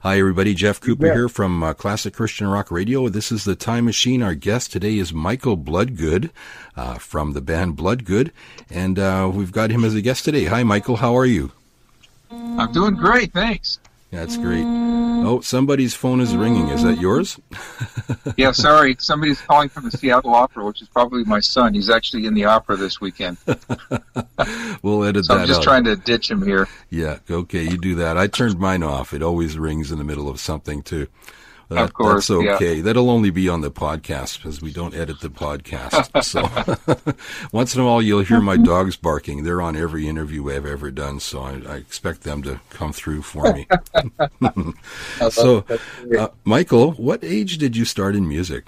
Hi, everybody. Jeff Cooper Yeah. here from uh, Classic Christian Rock Radio. This is the Time Machine. Our guest today is Michael Bloodgood uh, from the band Bloodgood, and uh, we've got him as a guest today. Hi, Michael. How are you? I'm doing great, thanks. That's great. Mm-hmm. Oh, somebody's phone is ringing. Is that yours? Yeah, sorry, somebody's calling from the Seattle Opera, which is probably my son. He's actually in the opera this weekend, We'll edit so that I'm just out. trying to ditch him here. Yeah, okay, you do that. I turned mine off. It always rings in the middle of something too. That, Of course, that's yeah. okay. That'll only be on the podcast because we don't edit the podcast. so once in a while, you'll hear my dogs barking. They're on every interview I've ever done, so I, I expect them to come through for me. so, uh, Michael, what age did you start in music?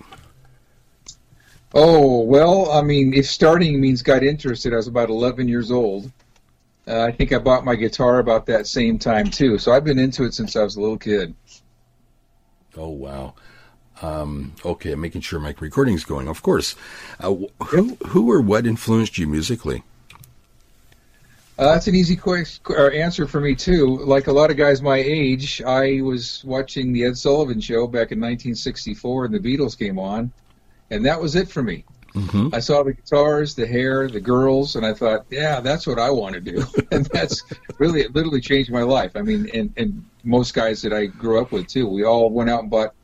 Oh, well, I mean, if starting means got interested, I was about 11 years old. Uh, I think I bought my guitar about that same time, too. So I've been into it since I was a little kid. Oh wow. Um, okay, I'm making sure my recording's going. Of course. Uh, who who or what influenced you musically? Uh, that's an easy quick uh, answer for me, too. Like a lot of guys my age, I was watching the Ed Sullivan Show back in 1964, and the Beatles came on, and that was it for me. Hmm I saw the guitars, the hair, the girls, and I thought, yeah, that's what I want to do. and that's really, it literally changed my life. I mean, and, and most guys that I grew up with too, we all went out and bought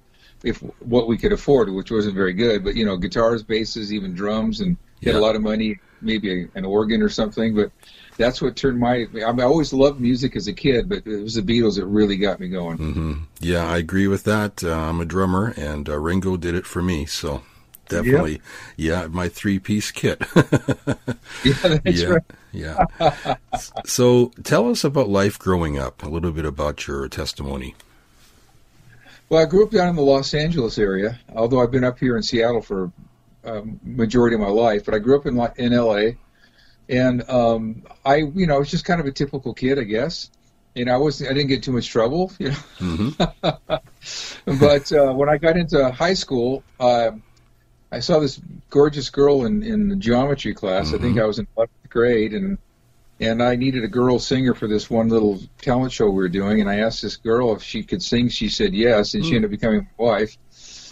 if what we could afford, which wasn't very good, but you know, guitars, basses, even drums, and get Yeah. a lot of money, maybe a, an organ or something. But that's what turned my. I, mean, I always loved music as a kid, but it was the Beatles that really got me going. Mm-hmm. Yeah, I agree with that. Uh, I'm a drummer, and uh, Ringo did it for me. So definitely, yeah, my three piece kit. Yeah, that's yeah, right. yeah. so tell us about life growing up. A little bit about your testimony. Well, I grew up down in the Los Angeles area, although I've been up here in Seattle for um, majority of my life. But I grew up in in LA, and um, I, you know, I was just kind of a typical kid, I guess. You know, I was I didn't get too much trouble, you know. hmm but uh, when I got into high school, uh, I saw this gorgeous girl in in the geometry class. I think I was in 11th grade, and and I needed a girl singer for this one little talent show we were doing. And I asked this girl if she could sing. She said yes, and she ended up becoming my wife.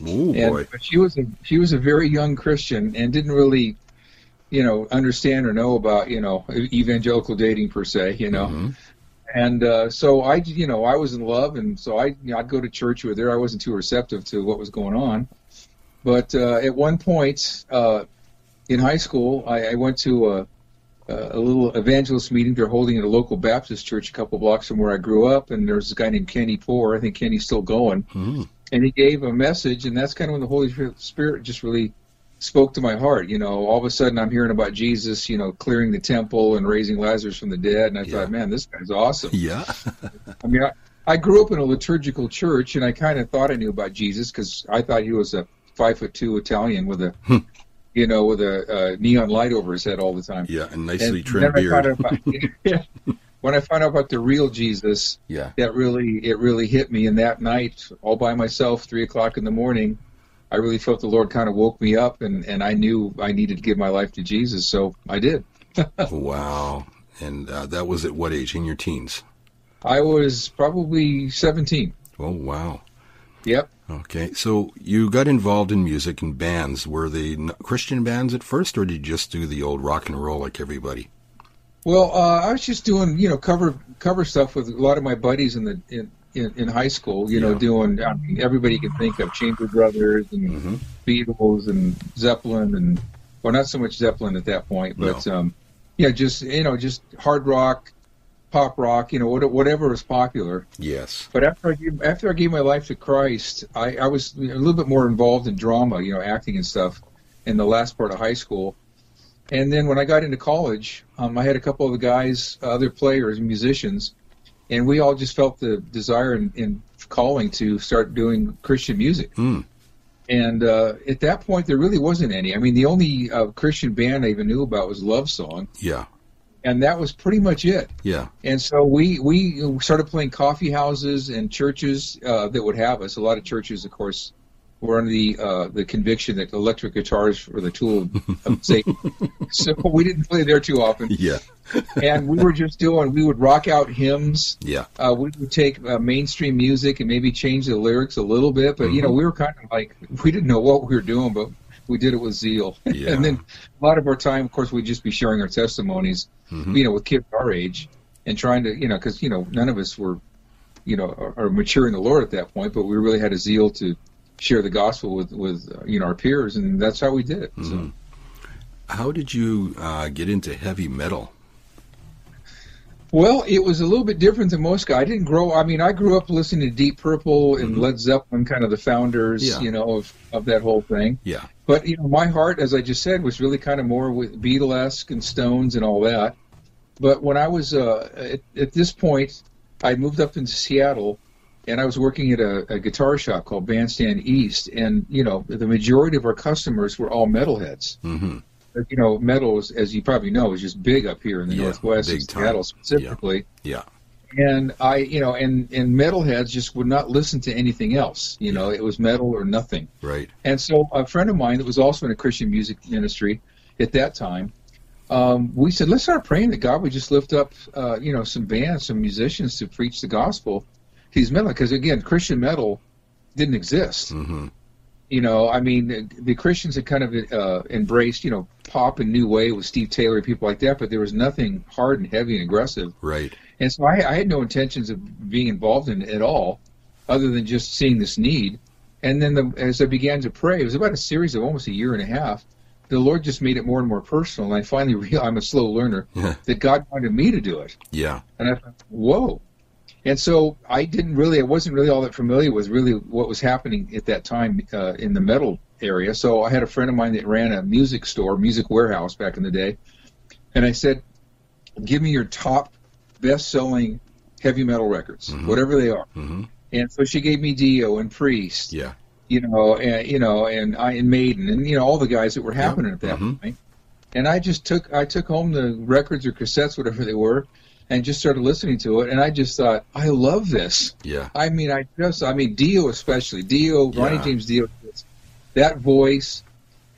Oh And boy. but she was a she was a very young Christian and didn't really, you know, understand or know about you know evangelical dating per se. You know, Mhm. and uh, so I, you know, I was in love, and so I, you know, I'd go to church with her. I wasn't too receptive to what was going on, but uh, at one point uh, in high school, I, I went to a, a little evangelist meeting they're holding at a local Baptist church a couple blocks from where I grew up, and there was this guy named Kenny Poor. I think Kenny's still going, Mhm. and he gave a message, and that's kind of when the Holy Spirit just really spoke to my heart. You know, all of a sudden I'm hearing about Jesus, you know, clearing the temple and raising Lazarus from the dead, and I Yeah. thought, man, this guy's awesome. Yeah. I mean, I, I grew up in a liturgical church, and I kind of thought I knew about Jesus because I thought he was a five foot two Italian with a, Hmm. you know, with a, a neon light over his head all the time. yeah, and nicely and trimmed beard. about, yeah, when I found out about the real Jesus, Yeah. that really it really hit me. And that night, all by myself, three o'clock in the morning, I really felt the Lord kind of woke me up, and and I knew I needed to give my life to Jesus, so I did. Wow. And uh, that was at what age? In your teens? I was probably seventeen. Oh, wow. Yep. Okay. So you got involved in music and bands. Were they Christian bands at first, or did you just do the old rock and roll like everybody? Well, uh, I was just doing, you know, cover cover stuff with a lot of my buddies in the in, in, in high school. You know, doing I mean, everybody you can think of, Chamber Brothers and Mhm. Beatles and Zeppelin and well, not so much Zeppelin at that point, but um, yeah, just you know, just hard rock, pop rock, you know, what- whatever was popular. Yes. But after I gave, after I gave my life to Christ, I, I was a little bit more involved in drama, you know, acting and stuff, in the last part of high school. And then when I got into college, um, I had a couple of the guys, other players, musicians, and we all just felt the desire and, and calling to start doing Christian music. Hmm. And uh, at that point, there really wasn't any. I mean, the only uh, Christian band I even knew about was Love Song, Yeah. And that was pretty much it. Yeah. And so we we started playing coffee houses and churches uh, that would have us. A lot of churches, of course, were under the uh, the conviction that electric guitars were the tool of, Satan. so we didn't play there too often. Yeah. and we were just doing. We would rock out hymns. Yeah. Uh, we would take uh, mainstream music and maybe change the lyrics a little bit, but you know, we were kind of like we didn't know what we were doing, but we did it with zeal. Yeah. and then a lot of our time, of course, we'd just be sharing our testimonies, Mhm. you know, with kids our age, and trying to, you know, because you know, none of us were, you know, are, are mature in the Lord at that point, but we really had a zeal to share the gospel with with uh, you know our peers, and that's how we did it. So. Mhm. How did you uh, get into heavy metal? Well, it was a little bit different than most guys. I didn't grow. I mean, I grew up listening to Deep Purple and Mhm. Led Zeppelin, kind of the founders, Yeah. you know, of, of that whole thing. Yeah. But you know, my heart, as I just said, was really kind of more with Beatlesque and Stones and all that. But when I was uh, at, at this point, I moved up into Seattle, and I was working at a, a guitar shop called Bandstand East, and you know, the majority of our customers were all metalheads hmm you know, metal, is, as you probably know, is just big up here in the Yeah, Northwest, in. Seattle specifically. Yeah. And I, you know, and and metalheads just would not listen to anything else. You know, it was metal or nothing. Right. And so a friend of mine that was also in a Christian music ministry at that time, um, we said, let's start praying that God would just lift up, uh, you know, some bands, some musicians to preach the gospel. He's metal because again, Christian metal didn't exist hmm you know, I mean, the Christians had kind of uh, embraced, you know, pop and new wave with Steve Taylor and people like that, but there was nothing hard and heavy and aggressive. Right. And so I, I had no intentions of being involved in it at all, other than just seeing this need. And then the, as I began to pray, it was about a series of almost a year and a half. The Lord just made it more and more personal, and I finally realized I'm a slow learner Yeah. that God wanted me to do it. Yeah. And I thought, whoa. And so I didn't really, I wasn't really all that familiar with really what was happening at that time uh, in the metal area. So I had a friend of mine that ran a music store, music warehouse back in the day. And I said, give me your top best selling heavy metal records, Mhm. whatever they are. hmm And so she gave me Dio and Priest, Yeah. you know, and, you know, and I and Maiden and, you know, all the guys that were happening at that Mhm. point. And I just took, I took home the records or cassettes, whatever they were, and just started listening to it. And I just thought, I love this. Yeah. I mean, I just, I mean, Dio especially, Dio, Ronnie James Dio, that voice,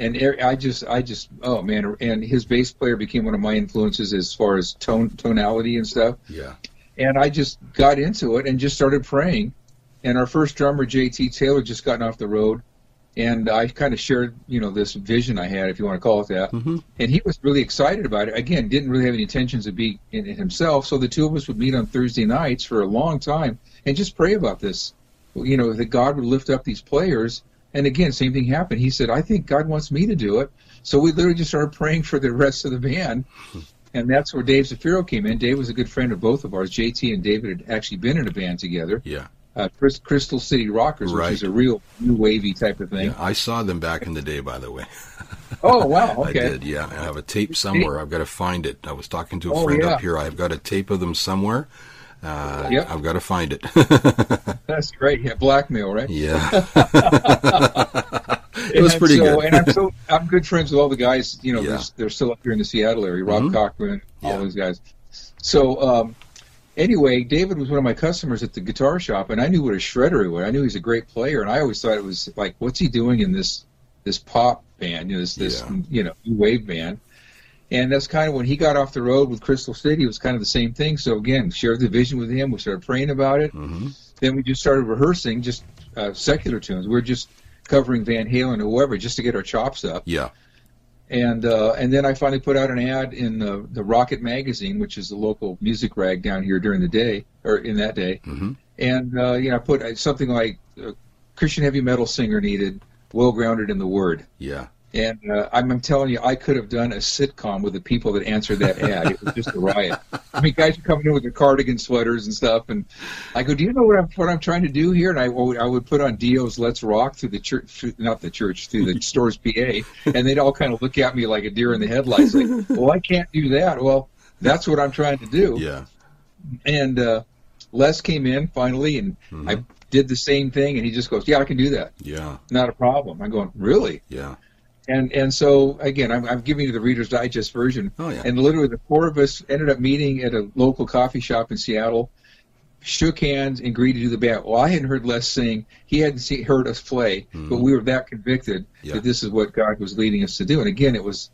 and I just, I just, oh man, and his bass player became one of my influences as far as tone, tonality and stuff. Yeah. And I just got into it and just started praying. And our first drummer, JT Taylor, just gotten off the road, and I kind of shared, you know, this vision I had, if you want to call it that. hmm And he was really excited about it. Again, didn't really have any intentions of being in it himself. So the two of us would meet on Thursday nights for a long time and just pray about this. You know, that God would lift up these players. And again, same thing happened. He said, I think God wants me to do it. So we literally just started praying for the rest of the band. And that's where Dave Zaffiro came in. Dave was a good friend of both of ours. JT and David had actually been in a band together, Yeah. uh, Chris- Crystal City Rockers, Right. which is a real new wavy type of thing. Yeah. I saw them back in the day, by the way. Oh, wow. I did, yeah. I have a tape somewhere. I've got to find it. I was talking to a Oh, friend yeah. up here. I've got a tape of them somewhere. Uh, Yep. I've got to find it. That's great. Yeah, blackmail, right? yeah. it was pretty so, good. and I'm so I'm good friends with all the guys. You know, Yeah. they're, they're still up here in the Seattle area. Rob Mhm. Cochran, all Yeah. those guys. So um, anyway, David was one of my customers at the guitar shop, and I knew what a shredder he was. I knew he was a great player, and I always thought it was like, what's he doing in this this pop band? You know, this this Yeah. you know new wave band. And that's kind of when he got off the road with Crystal City. It was kind of the same thing. So again, shared the vision with him. We started praying about it hmm then we just started rehearsing just uh, secular tunes. We are just covering Van Halen or whoever just to get our chops up. Yeah. And uh, and then I finally put out an ad in the, the Rocket magazine, which is the local music rag down here during the day or in that day. hmm And uh, you know, I put uh, something like uh, Christian heavy metal singer needed, well grounded in the word. Yeah. And uh, I'm, I'm telling you, I could have done a sitcom with the people that answered that ad. It was just a riot. I mean, guys are coming in with their cardigan sweaters and stuff, and I go, "Do you know what I'm what I'm trying to do here?" And I would- I would put on Dio's "Let's Rock" through the church, through, not the church, through the store's PA, and they'd all kind of look at me like a deer in the headlights, like, "Well, I can't do that." Well, that's what I'm trying to do. Yeah. And uh, Les came in finally, and Mhm. I did the same thing, and he just goes, "Yeah, I can do that. Yeah. Not a problem." I'm going, "Really?" Yeah. And and so again, I'm, I'm giving you the Reader's Digest version. Oh yeah. And literally, the four of us ended up meeting at a local coffee shop in Seattle. shook hands, and agreed to do the band. Well, I hadn't heard Les sing. He hadn't see, heard us play, but we were that convicted Yeah. that this is what God was leading us to do. And again, it was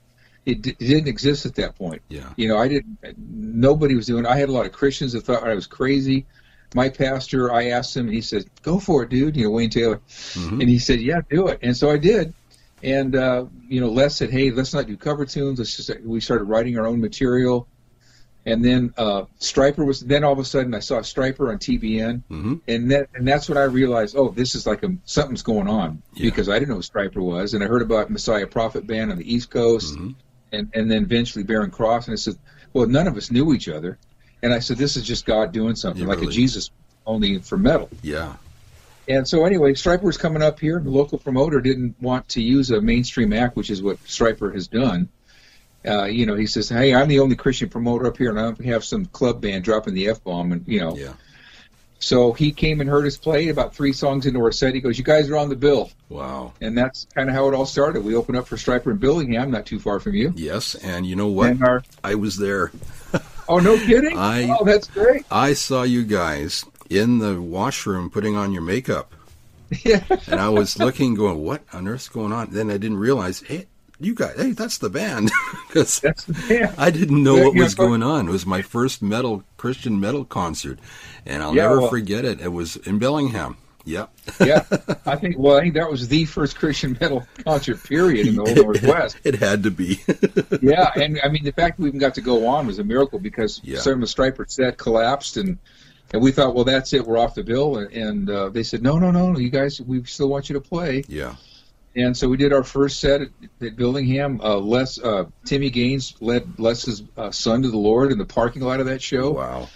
it, d- it didn't exist at that point. Yeah. You know, I didn't. Nobody was doing. I had a lot of Christians that thought I was crazy. My pastor, I asked him, and he said, "Go for it, dude." You know, Wayne Taylor, Mhm. and he said, "Yeah, do it." And so I did. And uh, you know, Les said, "Hey, let's not do cover tunes. Let's just." We started writing our own material. And then uh, Stryper was. Then all of a sudden, I saw Stryper on TBN, Mhm. and that and that's when I realized, oh, this is like a something's going on Yeah. because I didn't know who Stryper was, and I heard about Messiah Prophet Band on the East Coast, Mhm. and and then eventually Barren Cross, and I said, well, none of us knew each other, and I said, this is just God doing something, like really. a Jesus only for metal. Yeah. And so anyway, Stryper was coming up here. and The local promoter didn't want to use a mainstream act, which is what Stryper has done. Uh, you know, he says, "Hey, I'm the only Christian promoter up here, and I don't have some club band dropping the f bomb." And you know, Yeah. so he came and heard us play. About three songs into our set, he goes, "You guys are on the bill," Wow. and that's kind of how it all started. We opened up for Stryper in Bellingham, not too far from you. Yes, and you know what? Our, I was there. oh, no kidding! I- oh, that's great. I saw you guys in the washroom putting on your makeup, yeah, and I was looking, going, "What on earth's going on?" Then I didn't realize, hey, you guys, hey, that's the band, because that's the band. I didn't know what was going on. It was my first metal Christian metal concert, and I'll Yeah, never well- forget it. It was in Bellingham. Yep. yeah, I think. Well, I think that was the first Christian metal concert period in the whole Northwest. It had to be. yeah, and I mean the fact that we even got to go on was a miracle because Yeah. the Stryper set collapsed and and we thought, well, that's it, we're off the bill, and, and uh, they said, no, no, no, you guys, we still want you to play, yeah. and so we did our first set at, at Bellingham. Uh, Les, uh, Timmy Gaines led Les's uh, son to the Lord in the parking lot of that show. Wow.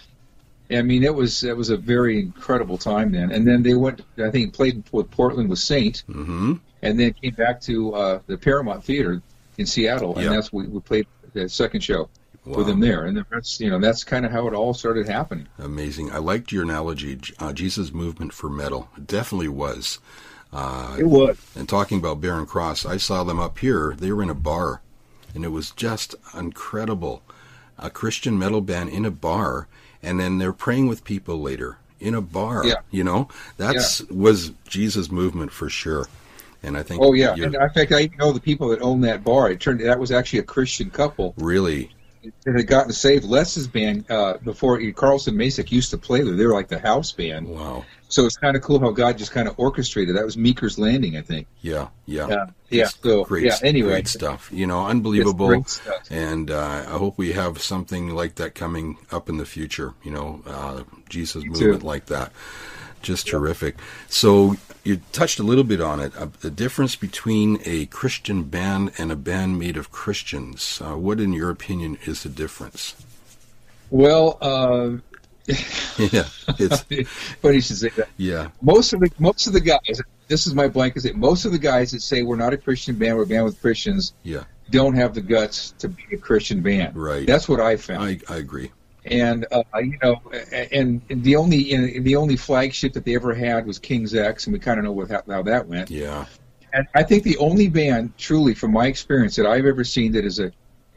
I mean, it was it was a very incredible time then, and then they went, I think, played with Portland with Saint, mm-hmm. and then came back to uh, the Paramount Theater in Seattle, and Yeah. that's we, we played the second show Wow. with him there, and that's you know that's kind of how it all started happening. Amazing. I liked your analogy, uh, Jesus movement for metal. It definitely was. Uh, It was. and talking about Barren Cross, I saw them up here. They were in a bar, and it was just incredible. A Christian metal band in a bar, and then they're praying with people later in a bar. Yeah. You know, that's was Jesus movement for sure. And I think. Oh yeah, you're and in fact, I know the people that own that bar. It turned that was actually a Christian couple really. That had gotten saved. Les's band uh, before Carlson Masick used to play there. They were like the house band. Wow. So it's kind of cool how God just kind of orchestrated. That was Meeker's Landing, I think. Yeah. Yeah. Yeah, yeah. So great, yeah. Anyway, great stuff. You know, unbelievable. And uh, I hope we have something like that coming up in the future. You know, uh, Jesus too. movement like that. Just terrific. So you touched a little bit on it. Uh, the difference between a Christian band and a band made of Christians. Uh, what, in your opinion, is the difference? Well, uh, yeah, it's funny you should say that. yeah, most of the most of the guys this is my blanket statement most of the guys that say we're not a christian band we're a band with christians yeah. don't have the guts to be a christian band Right. that's what i found I I agree. And uh, you know and, the only and the only flagship that they ever had was king's x and we kind of know what how, how that went Yeah, and i think the only band truly from my experience that i've ever seen that is a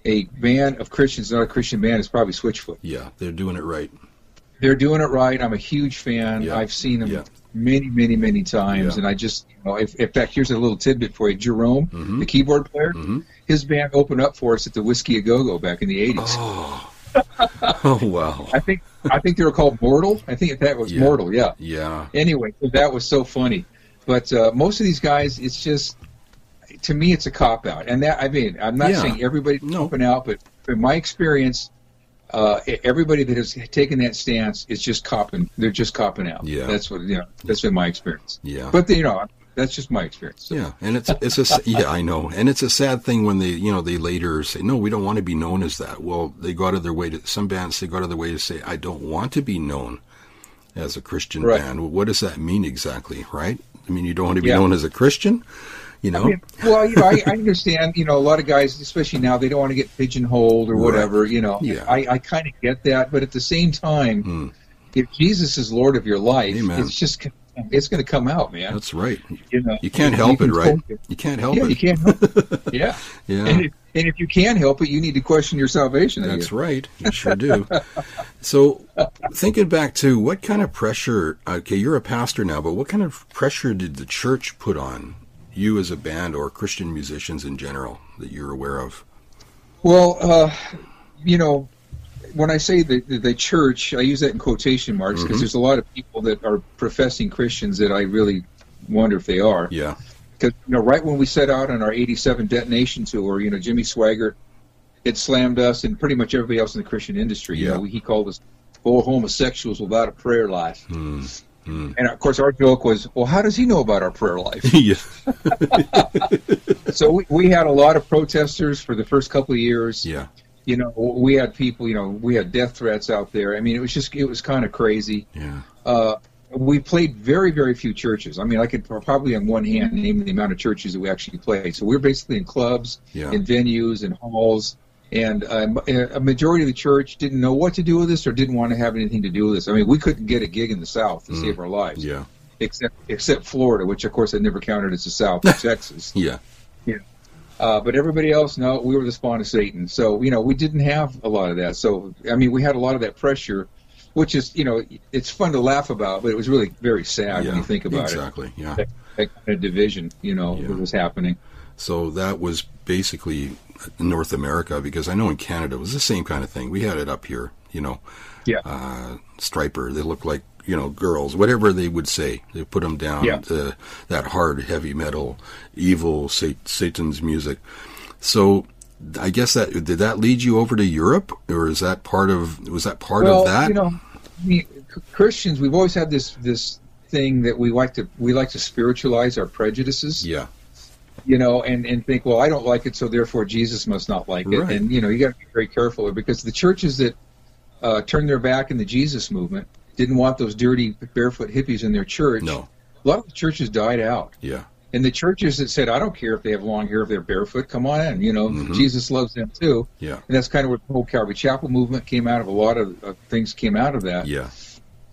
a band of christians not a christian band is probably switchfoot yeah. They're doing it right. they're doing it right. I'm a huge fan. Yeah. I've seen them Yeah. many, many, many times, Yeah. and I just, you know, if, in fact, here's a little tidbit for you. Jerome, Mhm. the keyboard player, Mhm. his band opened up for us at the Whisky a Go Go back in the '80s. Oh, oh wow. I think, I think they were called Mortal. I think that was Yeah. Mortal. Yeah. Yeah, Anyway, that was so funny. But uh, most of these guys, it's just, to me, it's a cop out. And that, I mean, I'm not Yeah. saying everybody No. open out, but in my experience. Uh, everybody that has taken that stance is just copping. They're just copping out. Yeah. that's what you know. That's been my experience. yeah. But you know, that's just my experience. So, Yeah, and it's it's a yeah I know, and it's a sad thing when they you know they later say no we don't want to be known as that. Well, they go out of their way to some bands they go out of their way to say I don't want to be known as a Christian Right. band. Well, what does that mean exactly, right? I mean you don't want to be Yeah. known as a Christian, you know? I mean, well, you know, I, I understand. You know, a lot of guys, especially now, they don't want to get pigeonholed or Right. whatever. You know, Yeah. I, I kind of get that, but at the same time, Hmm. if Jesus is Lord of your life, Amen. it's just it's going to come out, man. That's right. you know, You can't help it, can right? it. You can't help Yeah, it. you can't. Help it. Yeah. Yeah. And if, And if you can help it, you need to question your salvation. That's right. You sure do. so, thinking back to what kind of pressure, okay, you're a pastor now, but what kind of pressure did the church put on you as a band or Christian musicians in general that you're aware of? Well, uh, you know, when I say the, the, church, I use that in quotation marks because Mhm. there's a lot of people that are professing Christians that I really wonder if they are. Yeah. Because you know, right when we set out on our '87 detonation tour, you know, Jimmy Swaggart had slammed us and pretty much everybody else in the Christian industry. You Yeah. know, he called us four homosexuals without a prayer life. Hmm. Hmm. And of course, our joke was, well, how does he know about our prayer life? yeah. so we, we had a lot of protesters for the first couple of years. Yeah. You know, we had people, you know, we had death threats out there. I mean, it was just, it was kind of crazy. Yeah. Uh, we played very, very few churches. I mean, I could probably on one hand name the amount of churches that we actually played. So we were basically in clubs, Yeah. in venues, in halls, and um, a majority of the church didn't know what to do with this or didn't want to have anything to do with this. I mean, we couldn't get a gig in the South to Mm. save our lives, Yeah. except except Florida, which of course I never counted as the South, or Texas. Yeah. Yeah. Uh, but everybody else, no, we were the spawn of Satan. So, you know, we didn't have a lot of that. So, I mean, we had a lot of that pressure, which is, you know, it's fun to laugh about, but it was really very sad yeah. when you think about it. exactly. Yeah. That, that kind of division, you know, Yeah. was happening. So that was basically North America because I know in Canada it was the same kind of thing. We had it up here, you know. Yeah. Uh, stryper, they looked like, you know, girls, whatever they would say. They put them down Yeah. to that hard, heavy metal, evil Sat- Satan's music. So I guess that did that lead you over to Europe or is that part of was that part well, of that? you know, C- Christians, we've always had this this thing that we like to we like to spiritualize our prejudices. yeah. you know, and, and think, well, I don't like it, so therefore Jesus must not like it. Right. And, you know, you got to be very careful because the churches that uh, turned their back in the Jesus movement didn't want those dirty barefoot hippies in their church. No. A lot of the churches died out. Yeah. And the churches that said, I don't care if they have long hair, if they're barefoot, come on in. You know, Mhm. Jesus loves them too. Yeah. And that's kind of where the whole Calvary Chapel movement came out of. A lot of uh, things came out of that. Yeah.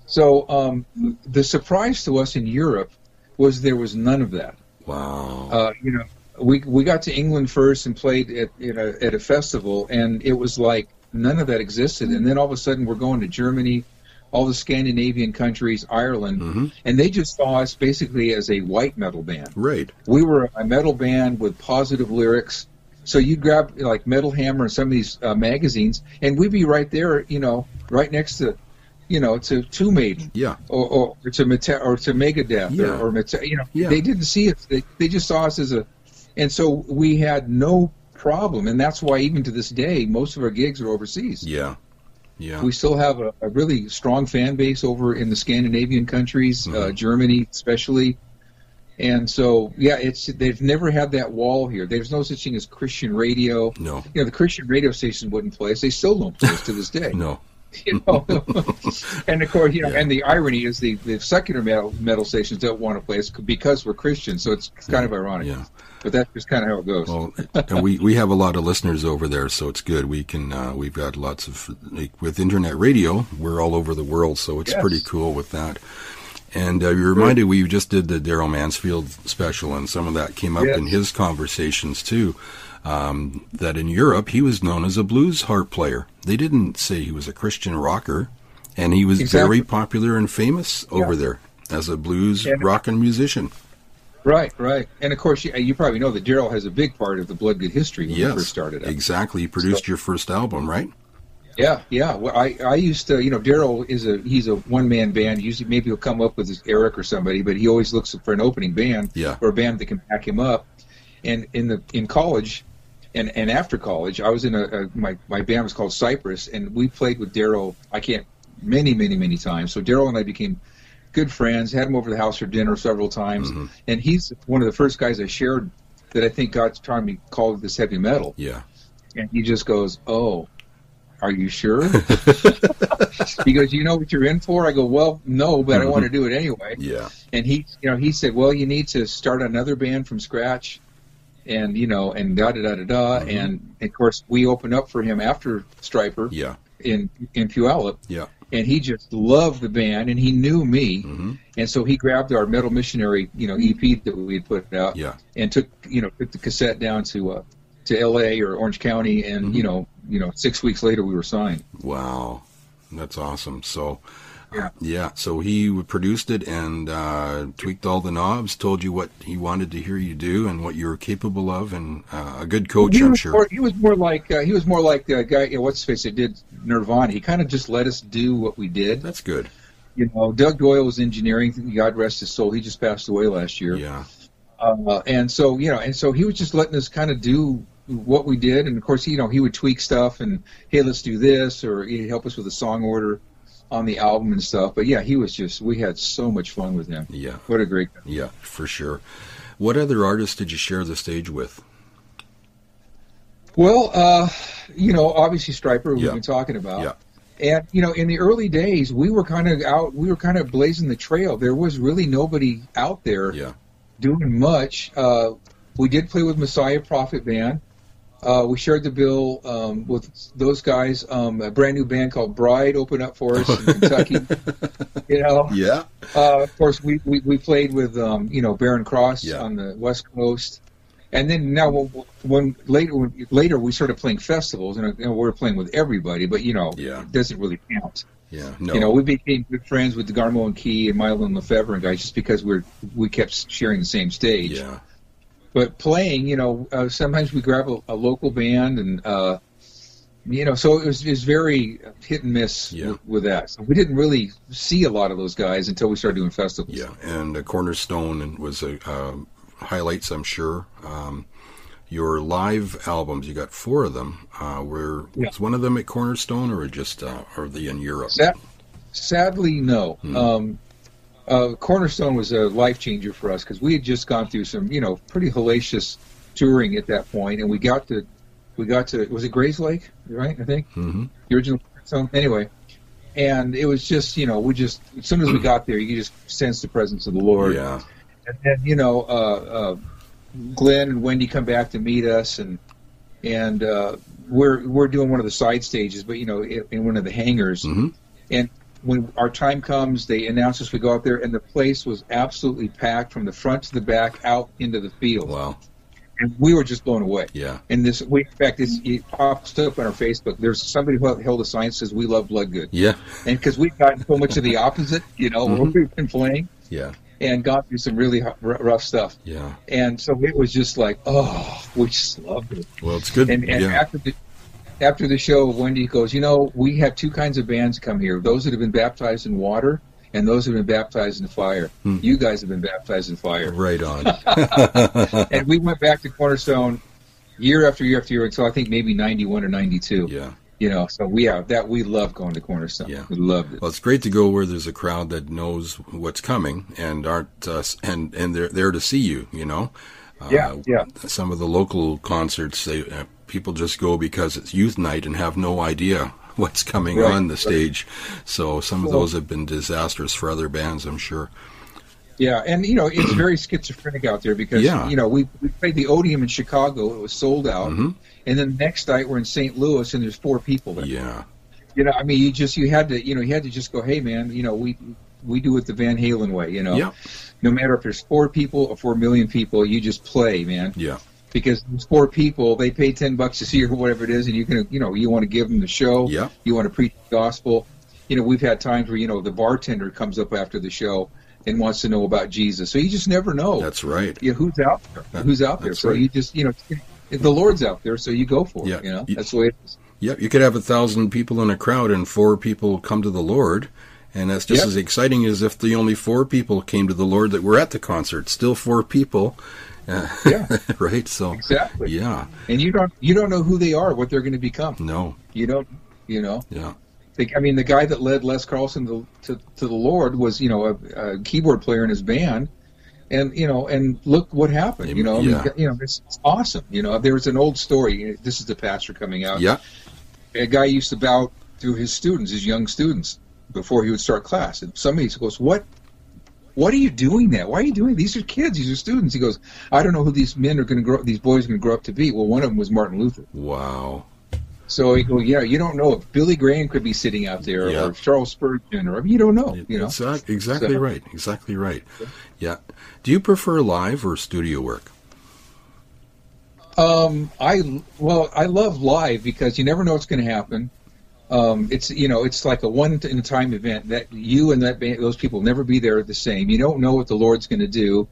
So um, the surprise to us in Europe was there was none of that. Wow. Uh, you know, we we got to England first and played at you know at a festival, and it was like none of that existed. And then all of a sudden, we're going to Germany, all the Scandinavian countries, Ireland, hmm and they just saw us basically as a white metal band. Right. We were a metal band with positive lyrics. So you'd grab like Metal Hammer and some of these uh, magazines, and we'd be right there, you know, right next to, you know, to to Maiden Yeah. or, or, or to Meta- or to Megadeth Yeah. or, or Meta- you know Yeah. they didn't see us they, they just saw us as a and so we had no problem and that's why even to this day most of our gigs are overseas Yeah. Yeah. we still have a, a really strong fan base over in the Scandinavian countries uh, Mhm. Germany especially and so yeah it's they've never had that wall here there's no such thing as Christian radio no. you know the Christian radio stations wouldn't play us they still don't play us to this day No. you know. and of course, you know, Yeah. and the irony is the, the secular metal, metal stations don't want to play us because we're Christians. So it's kind of ironic. Yeah. But that's just kind of how it goes. Well, and we, we have a lot of listeners over there, so it's good. We can uh, we've got lots of like, with internet radio. We're all over the world, so it's Yes. pretty cool with that. And uh, you reminded we just did the Darrell Mansfield special, and some of that came up Yes. in his conversations too. Um, that in Europe he was known as a blues harp player. They didn't say he was a Christian rocker, and he was Exactly. very popular and famous over there as a blues rock And- musician. Right, right. And of course, you, you probably know that Darrell has a big part of the Bloodgood history when yes, he first started out. exactly. He produced your first album, right? Yeah, yeah. Well, I, I used to, you know, Darrell is a he's a one man band. Usually, maybe he'll come up with his Eric or somebody, but he always looks for an opening band Yeah. or a band that can back him up. And in the in college, and and after college, I was in a, a my my band was called Cypress, and we played with Darrell. I can't many many many times. So Darrell and I became good friends. Had him over to the house for dinner several times, Mhm. and he's one of the first guys I shared that I think God's trying to call this heavy metal. Yeah. And he just goes, "Oh, are you sure?" he goes, "You know what you're in for?" I go, "Well, no, but I want to do it anyway." Yeah. And he, you know, he said, "Well, you need to start another band from scratch." And you know, and da da da da da, Mhm. and of course we opened up for him after Stryper Yeah. in in Puyallup, Yeah. And he just loved the band, and he knew me, hmm and so he grabbed our Metal Missionary, you know, EP that we had put out, Yeah. and took you know took the cassette down to uh, to L.A. or Orange County, and Mm-hmm. you know, you know, six weeks later we were signed. Wow, that's awesome. So, Yeah. yeah. So he produced it and uh, tweaked all the knobs, told you what he wanted to hear you do and what you were capable of, and uh, a good coach, he I'm sure. More, he was more like uh, he was more like the guy. You know, what's his face? That did Nirvana. He kind of just let us do what we did. That's good. You know, Doug Doyle was engineering. God rest his soul. He just passed away last year. Yeah, Uh, and so you know, and so he was just letting us kind of do what we did. And of course, you know, he would tweak stuff and hey, let's do this, or he'd help us with the song order on the album and stuff. But yeah, he was just we had so much fun with him. yeah, What a great guy. yeah, for sure. What other artists did you share the stage with? Well, uh, you know, obviously Stryper we've Yeah. been talking about. Yeah. And you know, in the early days, we were kind of out. We were kind of blazing the trail. There was really nobody out there Yeah, doing much. Uh, we did play with Messiah Prophet Band. Uh, we shared the bill um, with those guys. Um, a brand new band called Bride opened up for us in Kentucky. You know, yeah, uh, of course, we, we, we played with um, you know Barren Cross Yeah. on the West Coast, and then now when, when later when, later we started playing festivals, and know, we were playing with everybody, but you know Yeah. it doesn't really count. yeah. No, You know, we became good friends with DeGarmo and Key and Mylon LeFevre and guys just because we're we kept sharing the same stage. yeah, But playing, you know, uh, sometimes we grab a, a local band and. uh you know, so it was, it was very hit and miss Yeah. with, with that. So we didn't really see a lot of those guys until we started doing festivals. yeah. And uh, Cornerstone was a um highlights, I'm sure. Um, your live albums, you got four of them. Uh, were Yeah. was one of them at Cornerstone, or just uh, are they in Europe? Sad, sadly, no. Hmm. Um, uh, Cornerstone was a life changer for us because we had just gone through some, you know, pretty hellacious touring at that point, and we got to, we got to, was it Grayslake, right? I think hmm the original Cornerstone. Anyway, and it was just, you know, we just as soon as we got there, you just sense the presence of the Lord. Yeah, And then, you know, uh, uh, Glenn and Wendy come back to meet us, and and uh, we're we're doing one of the side stages, but you know, in, in one of the hangars. Mhm. And when our time comes, they announce us. We go out there, and the place was absolutely packed from the front to the back, out into the field, wow, and we were just blown away. yeah, And this, we, in fact, it's, it pops up on our Facebook. There's somebody who held a sign that says, "We love Bloodgood." yeah, and because we've gotten so much of the opposite, you know, Mhm. we've been playing yeah, and gone through some really rough stuff. yeah. And so it was just like, oh, we just loved it. Well, it's good. And, and yeah, after the after the show, Wendy goes, you know, we have two kinds of bands come here: those that have been baptized in water, and those that have been baptized in fire. Hmm. You guys have been baptized in fire. right on. and we went back to Cornerstone year after year after year until I think maybe '91 or '92. yeah. You know, so we have that we love going to Cornerstone. Yeah. We loved it. Well, it's great to go where there's a crowd that knows what's coming and aren't uh, and and they're there to see you. You know. Uh, Yeah, yeah. Some of the local concerts, they uh, people just go because it's youth night and have no idea what's coming Right, on the right. stage. So some of those have been disastrous for other bands, I'm sure. Yeah, and you know it's very schizophrenic out there because Yeah. you know we, we played the Odeum in Chicago. It was sold out, Mhm. and then the next night we're in St. Louis and there's four people there. Yeah. You know, I mean, you just you had to you know you had to just go, hey man, you know we we do it the Van Halen way. You know, Yeah. no matter if there's four people or four million people, you just play, man. Yeah. Because four people, they pay ten bucks to see or whatever it is, and you can you know you want to give them the show. Yeah. You want to preach the gospel. You know, we've had times where you know the bartender comes up after the show and wants to know about Jesus. So you just never know. That's right. you know, who's out there? That- who's out there? So right. you just you know the Lord's out there, so you go for Yeah. it. You know, that's the way it is. Yeah, you could have a thousand people in a crowd and four people come to the Lord, and that's just Yep. as exciting as if the only four people came to the Lord that were at the concert. Still four people, Yeah. right? So, Exactly. yeah, And you don't you don't know who they are, what they're going to become. no, You don't. You know. yeah, The, I mean, the guy that led Les Carlson to, to, to the Lord was, you know, a, a keyboard player in his band, and you know, and look what happened. You know, I mean, Yeah. you know, it's, it's awesome. You know, there was an old story. This is the pastor coming out. yeah, A guy used to bow to his students, his young students, before he would start class, and somebody goes, "What? What are you doing that? Why are you doing? These are kids. These are students." He goes, "I don't know who these men are going to grow. These boys are going to grow up to be." Well, one of them was Martin Luther. wow, So he go, yeah, you don't know if Billy Graham could be sitting out there Yeah. or Charles Spurgeon or you don't know, you know. exactly, exactly So- right, exactly right. Yeah. Do you prefer live or studio work? Um, I well, I love live because you never know what's going to happen. Um, it's you know, it's like a one in a time event that you and that band, those people will never be there the same. You don't know what the Lord's going to do,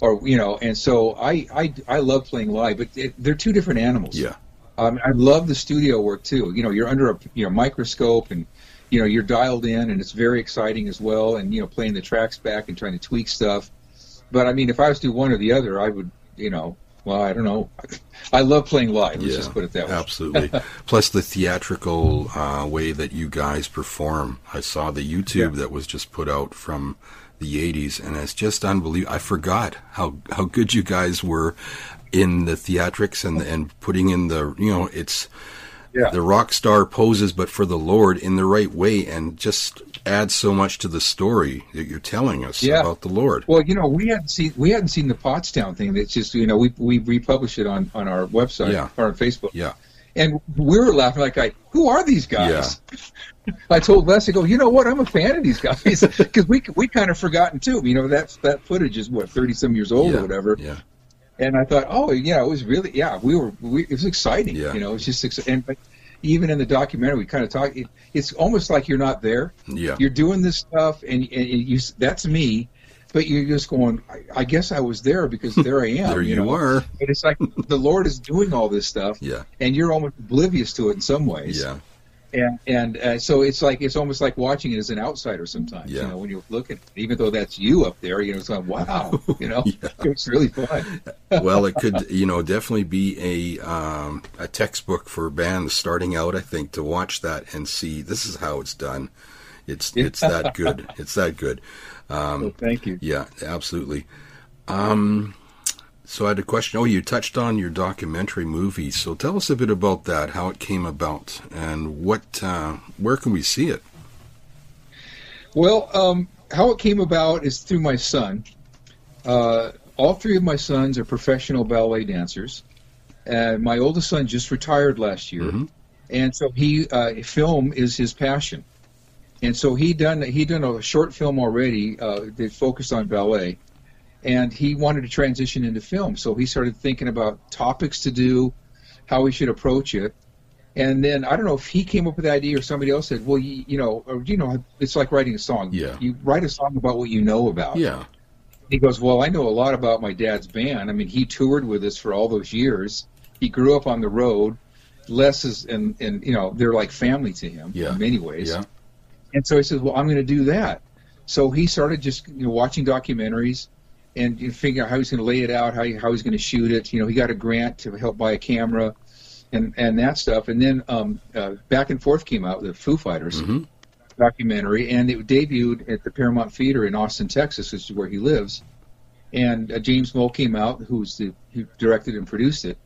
or you know, and so I I I love playing live, but it, they're two different animals. Yeah. Um, I love the studio work too. You know, you're under a you know microscope and you know you're dialed in, and it's very exciting as well. And you know, playing the tracks back and trying to tweak stuff. But I mean, if I was to do one or the other, I would you know well, I don't know. I love playing live. Let's yeah, just put it that way. Absolutely. Plus the theatrical uh, way that you guys perform. I saw the YouTube yeah. that was just put out from the 80s, and it's just unbelievable. I forgot how how good you guys were in the theatrics and and putting in the you know it's yeah. the rock star poses, but for the Lord in the right way, and just adds so much to the story that you're telling us yeah. about the Lord. Well, you know, we hadn't seen we hadn't seen the Pottstown thing. It's just you know we we republished it on on our website yeah. or on Facebook. Yeah. And we were laughing like, I, "Who are these guys?" Yeah. I told Les, I go, "You know what? I'm a fan of these guys because we we kind of forgotten too. You know, that that footage is what thirty some years old yeah. or whatever. Yeah. And I thought, oh yeah, it was really yeah. We were we, it was exciting. Yeah. You know, it was just and but even in the documentary, we kind of talk. It, it's almost like you're not there. Yeah. You're doing this stuff, and, and you that's me, but you're just going. I, I guess I was there because there I am. there you, know? are. But it's like the Lord is doing all this stuff. Yeah. And you're almost oblivious to it in some ways. Yeah. And and uh, so it's like it's almost like watching it as an outsider sometimes. Yeah. You know, when you look at it, even though that's you up there, you know, it's like wow. You know, yeah. it's really fun. well, it could, you know, definitely be a um, a textbook for bands starting out. I think to watch that and see this is how it's done. It's it's that good. It's that good. Um, well, thank you. Yeah, absolutely. Um, so I had a question. Oh, you touched on your documentary movie. So tell us a bit about that, how it came about, and what, uh, where can we see it? Well, um, how it came about is through my son. Uh, all three of my sons are professional ballet dancers, and my oldest son just retired last year, mm-hmm. and so he uh, film is his passion, and so he done he done a short film already uh, that focused on ballet, and he wanted to transition into film. So he started thinking about topics to do, how he should approach it. And then I don't know if he came up with the idea or somebody else said, "Well, you, you know, or, you know, it's like writing a song. Yeah. You write a song about what you know about. Yeah. He goes, "Well, I know a lot about my dad's band. I mean, he toured with us for all those years. He grew up on the road. Les is, and and you know, they're like family to him yeah. in many ways. Yeah. And so he says, "Well, I'm going to do that." So he started just you know, watching documentaries and you figure out how he's going to lay it out, how he, how he's going to shoot it. You know, he got a grant to help buy a camera, and and that stuff. And then um, uh, Back and Forth came out, the Foo Fighters mm-hmm. documentary, and it debuted at the Paramount Theater in Austin, Texas, which is where he lives. And uh, James Moll came out, who's the who directed and produced it,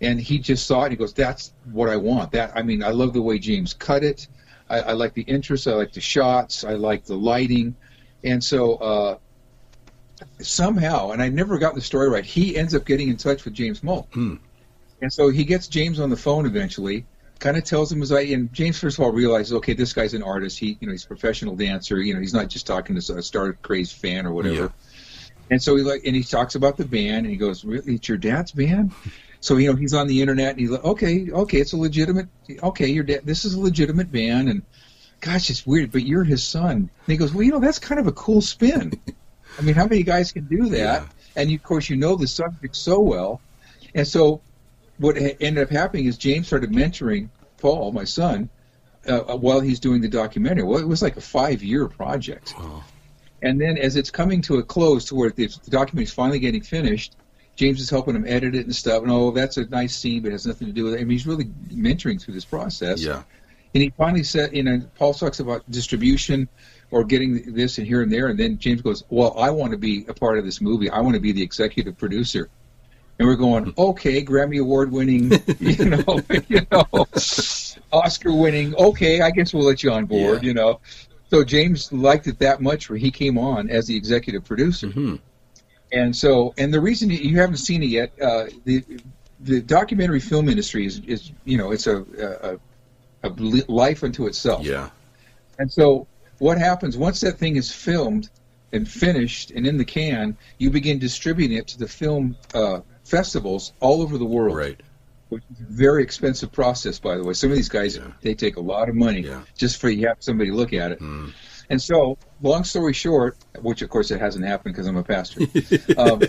and he just saw it. and He goes, "That's what I want." That I mean, I love the way James cut it. I, I like the interest. I like the shots. I like the lighting, and so. Uh, somehow, and I never got the story right, he ends up getting in touch with James Moll. Hmm. And so he gets James on the phone eventually, kind of tells him as I and James first of all realizes, okay, this guy's an artist. He you know he's a professional dancer. You know he's not just talking to a star crazed fan or whatever. Yeah. And so he like and he talks about the band and he goes, really, it's your dad's band. So you know he's on the internet and he's like, okay, okay, it's a legitimate. Okay, your dad, this is a legitimate band and. Gosh, it's weird, but you're his son. And he goes, well, you know, that's kind of a cool spin. I mean, how many guys can do that? Yeah. And you, of course, you know the subject so well. And so, what ended up happening is James started mentoring Paul, my son, uh, while he's doing the documentary. Well, it was like a five-year project. Wow. And then, as it's coming to a close, to where the, the documentary is finally getting finished, James is helping him edit it and stuff. And oh, that's a nice scene, but it has nothing to do with it. I mean, he's really mentoring through this process. Yeah. And he finally said, you know, Paul talks about distribution or getting this and here and there, and then James goes, "Well, I want to be a part of this movie. I want to be the executive producer." And we're going, "Okay, Grammy award winning, you know, you know, Oscar winning. Okay, I guess we'll let you on board, Yeah. you know." So James liked it that much where he came on as the executive producer. hmm And so, and the reason you- you haven't seen it yet, uh, the the documentary film industry is, is you know, it's a, a, a life unto itself. Yeah. And so, what happens once that thing is filmed and finished and in the can, you begin distributing it to the film uh, festivals all over the world. Right. Which is a very expensive process, by the way. Some of these guys, Yeah. they take a lot of money Yeah. just for you have somebody look at it. Mm. And so, long story short, which of course it hasn't happened because I'm a pastor, um,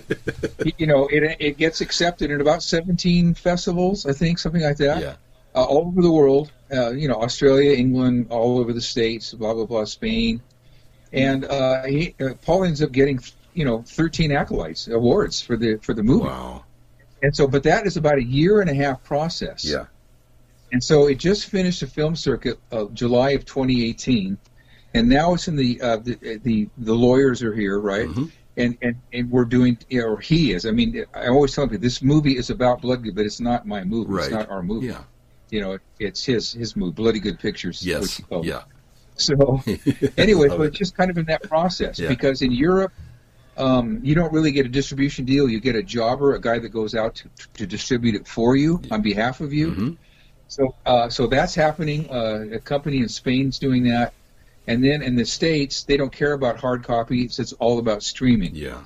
you know, it, it gets accepted in about 17 festivals, I think, something like that, Yeah. uh, all over the world. Uh, you know, Australia, England, all over the states, blah blah blah, Spain, and uh, he, uh, Paul ends up getting, you know, 13 acolytes awards for the for the movie. Wow. And so, but that is about a year and a half process. Yeah. And so it just finished the film circuit of July of 2018, and now it's in the uh, the, the the lawyers are here, right? Mhm. And, and and we're doing, or he is. I mean, I always tell people this movie is about Blood but it's not my movie. Right. It's not our movie. Yeah. You know, it's his his movie, Bloody Good Pictures. Yes. which he called. Yeah. So anyway, so it. it's just kind of in that process Yeah. because in Europe, um, you don't really get a distribution deal. You get a jobber, a guy that goes out to, to distribute it for you on behalf of you. Mhm. So, uh, so that's happening. Uh, a company in Spain's doing that, and then in the states, they don't care about hard copies. It's all about streaming. Yeah.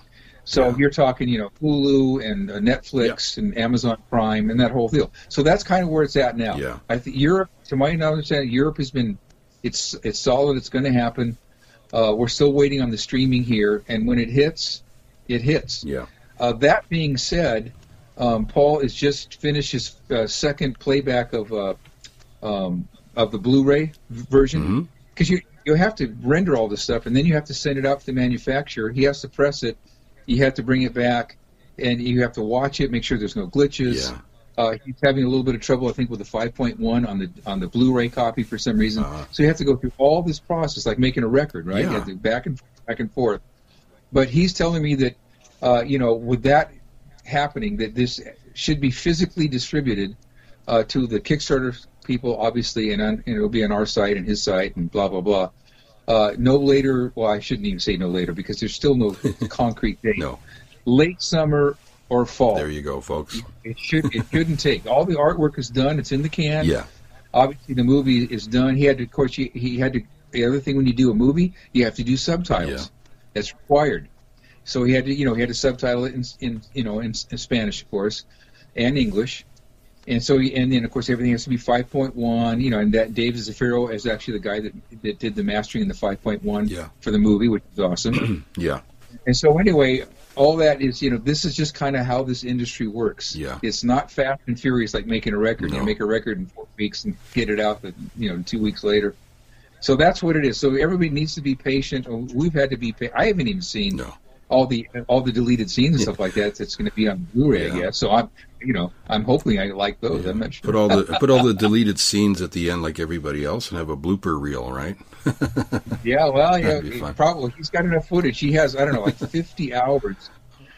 So Yeah. you're talking, you know, Hulu and uh, Netflix and Amazon Prime and that whole deal. So that's kind of where it's at now. Yeah. I think Europe, to my understanding, Europe has been, it's it's solid. It's going to happen. Uh, we're still waiting on the streaming here, and when it hits, it hits. Yeah. Uh, that being said, um, Paul has just finished his uh, second playback of uh, um, of the Blu-ray version because you you have to render all this stuff and then you have to send it out to the manufacturer. He has to press it. You have to bring it back, and you have to watch it, make sure there's no glitches. Yeah. Uh, he's having a little bit of trouble, I think, with the 5.1 on the on the Blu-ray copy for some reason. Uh-huh. So you have to go through all this process, like making a record, right? Yeah. You have to back and back and forth. But he's telling me that, uh, you know, with that happening, that this should be physically distributed uh, to the Kickstarter people, obviously, and, on, and it'll be on our site and his site and blah blah blah. Uh, no later. Well, I shouldn't even say no later because there's still no concrete date. No. Late summer or fall. There you go, folks. It should. It shouldn't take. All the artwork is done. It's in the can. Yeah. Obviously, the movie is done. He had to, of course, he, he had to. The other thing when you do a movie, you have to do subtitles. Yeah. That's required. So he had to, you know, he had to subtitle it in, in you know, in, in Spanish, of course, and English. And so, and then of course, everything has to be 5.1. You know, and that Dave Zaffiro is actually the guy that that did the mastering in the 5.1 Yeah. for the movie, which is awesome. Yeah. And so anyway, all that is, you know, this is just kind of how this industry works. Yeah. It's not fast and furious like making a record. No. You make a record in four weeks and get it out, but you know, two weeks later. So that's what it is. So everybody needs to be patient. Oh, we've had to be. Pa- I haven't even seen No. all the all the deleted scenes and stuff like that. That's going to be on Blu-ray, Yeah. I guess. So I'm, you know, I'm hoping I like those. I'm not sure. Put all the put all the deleted scenes at the end like everybody else and have a blooper reel, right? Yeah, well, yeah, That'd be fun. probably he's got enough footage. He has, I don't know, like 50 hours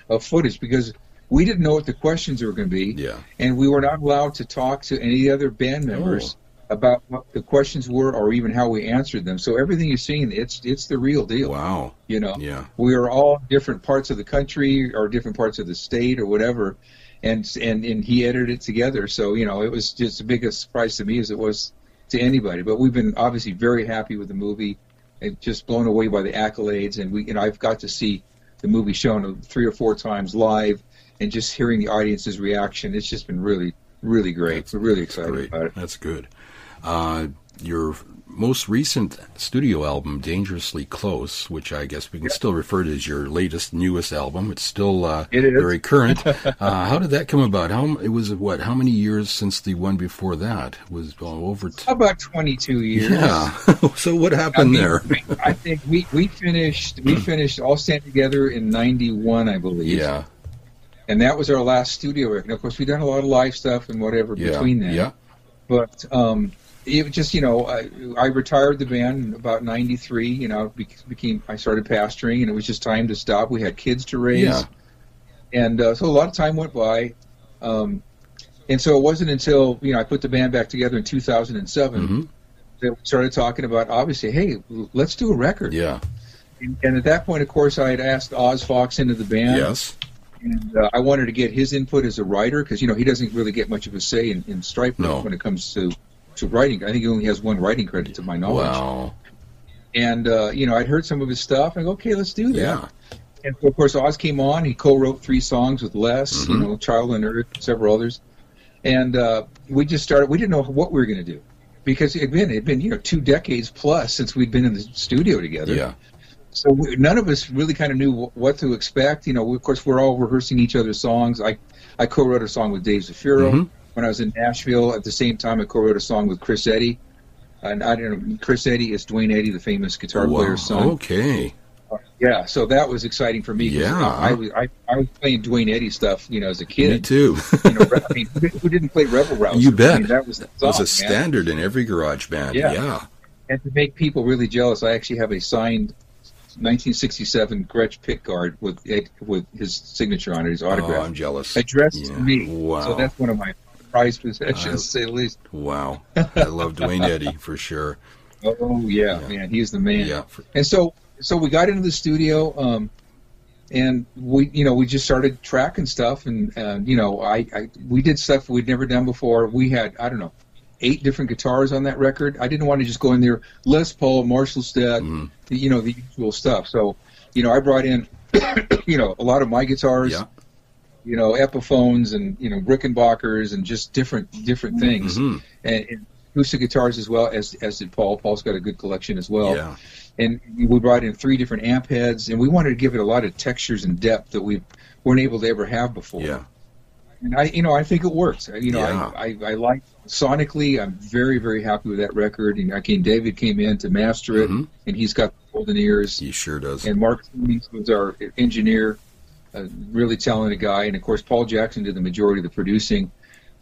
of footage because we didn't know what the questions were going to be, Yeah. and we were not allowed to talk to any other band members about what the questions were or even how we answered them. So everything you're seeing, it's it's the real deal. Wow. You know, Yeah. we are all different parts of the country or different parts of the state or whatever, and and and he edited it together. So you know, it was just as big a surprise to me as it was to anybody. But we've been obviously very happy with the movie, and just blown away by the accolades. And we, and I've got to see the movie shown three or four times live, and just hearing the audience's reaction. It's just been really, really great. We're really excited about it. That's good. Uh, your most recent studio album, Dangerously Close, which I guess we can still refer to as your latest, newest album. It's still uh, It very current. uh, how did that come about? How it was what? How many years since the one before that It was uh, over? T- About 22 years. yeah. so what I happened mean, there? I think we, we finished we finished all stand together in '91, I believe. Yeah. and that was our last studio record. Of course, we've done a lot of live stuff and whatever Yeah. between that. Yeah. But um, it just you know, I, I retired the band in about '93. You know, be- became I started pastoring, and it was just time to stop. We had kids to raise, Yeah. and uh, so a lot of time went by. Um, and so it wasn't until you know I put the band back together in 2007 Mhm. that we started talking about obviously, hey, let's do a record. Yeah. And, and at that point, of course, I had asked Oz Fox into the band Yes. and uh, I wanted to get his input as a writer because you know he doesn't really get much of a say in, in Stryper No. when it comes to to writing. I think he only has one writing credit to my knowledge. Wow. And uh, you know, I'd heard some of his stuff, and I go, okay, let's do that. Yeah. and so, of course Oz came on. He co-wrote three songs with Les, Mhm. you know, Child and Earth, several others, and uh, we just started. We didn't know what we were going to do because again, it had been you know two decades plus since we'd been in the studio together. Yeah. So we, none of us really kind of knew wh- what to expect. You know, we, of course, we're all rehearsing each other's songs. I I co-wrote a song with Dave Zaffiro Mhm. When I was in Nashville. At the same time, I co-wrote a song with Chris Eddy. And I don't know. Chris Eddy is Duane Eddy, the famous guitar Wow. player's son. Okay. Uh, yeah, so that was exciting for me. Yeah. I, was I, I was playing Duane Eddy stuff, you know, as a kid. Me too. you know, I mean, who, didn't play Rebel Rouser? You bet. I mean, that was It was song, a man. standard in every garage band. Yeah. yeah. And to make people really jealous, I actually have a signed 1967 Gretsch pickguard with with his signature on it, his autograph. Oh, I'm jealous. addressed Yeah. to me. Wow. So that's one of my prized possessions, to say the least. Wow. I love Duane Eddy for sure. Oh yeah, Yeah. man, he's the man. Yeah. And so, so we got into the studio, um, and we, you know, we just started tracking stuff, and uh, you know, I, I, we did stuff we'd never done before. We had, I don't know, eight different guitars on that record. I didn't want to just go in there, Les Paul, Marshall stack, Mhm. you know, the usual stuff. So, you know, I brought in, you know, a lot of my guitars, Yeah. You know, Epiphones and you know Rickenbackers and just different different things, Mhm. and, and acoustic guitars as well as as did Paul. Paul's got a good collection as well Yeah. and we brought in three different amp heads, and we wanted to give it a lot of textures and depth that we weren't able to ever have before. Yeah. And I, you know, I think it works. You know, Yeah. I, I, I like sonically. I'm very, very happy with that record. And again, David came in to master it, Mhm. and he's got the golden ears. He sure does. And Mark was our engineer, a really talented guy, and of course Paul Jackson did the majority of the producing.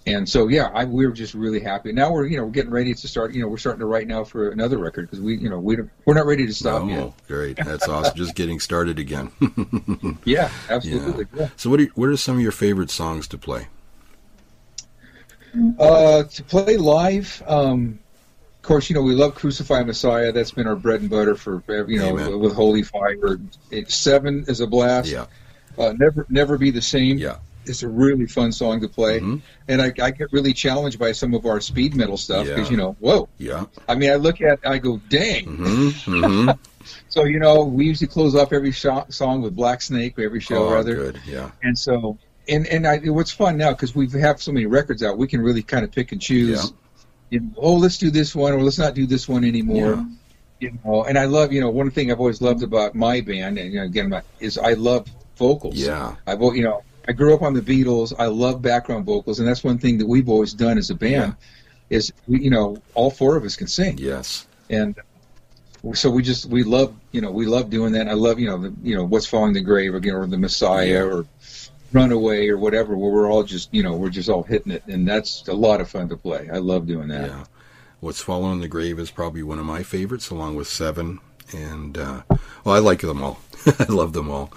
And so, yeah, I, we were just really happy. Now we're, you know, we're getting ready to start. You know, we're starting to write now for another record because we you know we we're not ready to stop yet. Oh, great. That's awesome. Just getting started again. Yeah, absolutely. Yeah. so, what are, what are some of your favorite songs to play? Uh, to play live, um, of course, you know we love Crucify Messiah. That's been our bread and butter for you know Amen. with Holy Fire. It, Seven is a blast. Yeah. Uh, never, never be the same. Yeah. It's a really fun song to play, Mhm. and I, I get really challenged by some of our speed metal stuff because Yeah. you know, whoa. Yeah. I mean, I look at, I go, dang. hmm hmm So you know, we usually close off every song with Black Snake, every show oh, rather. good. Yeah. And so, and and I, what's fun now because we have so many records out, we can really kind of pick and choose. Yeah. You know, oh, let's do this one, or let's not do this one anymore. Yeah. You know, and I love, you know, one thing I've always loved about my band, and you know, again, my- is I love vocals. Yeah. I've, you know, I grew up on the Beatles. I love background vocals, and that's one thing that we've always done as a band. Is we, you know, all four of us can sing Yes. and so we just we love you know we love doing that. I love you know the, you know what's following the grave again or the Messiah or Runaway or whatever where we're all just you know we're just all hitting it and that's a lot of fun to play. I love doing that. Yeah. What's Following the Grave is probably one of my favorites, along with Seven. And, uh, well, I like them all. I love them all.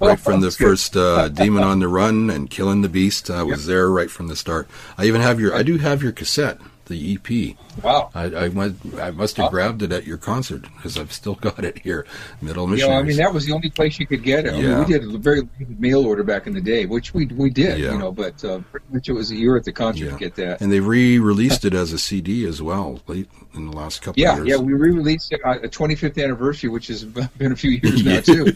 Right from the first uh, Demon on the Run and Killing the Beast, I was there right from the start. I even have your, I do have your cassette, the EP. Wow. I, I, went, I must have grabbed it at your concert because I've still got it here. Middle You know, Missionaries. I mean that was the only place you could get it. I mean, Yeah. we did a very mail order back in the day, which we we did, Yeah. you know, but uh, pretty much it was a year at the concert Yeah. to get that. and they re-released it as a CD as well, late in the last couple Yeah, of years. yeah, we re-released it on a 25th anniversary, which has been a few years now too.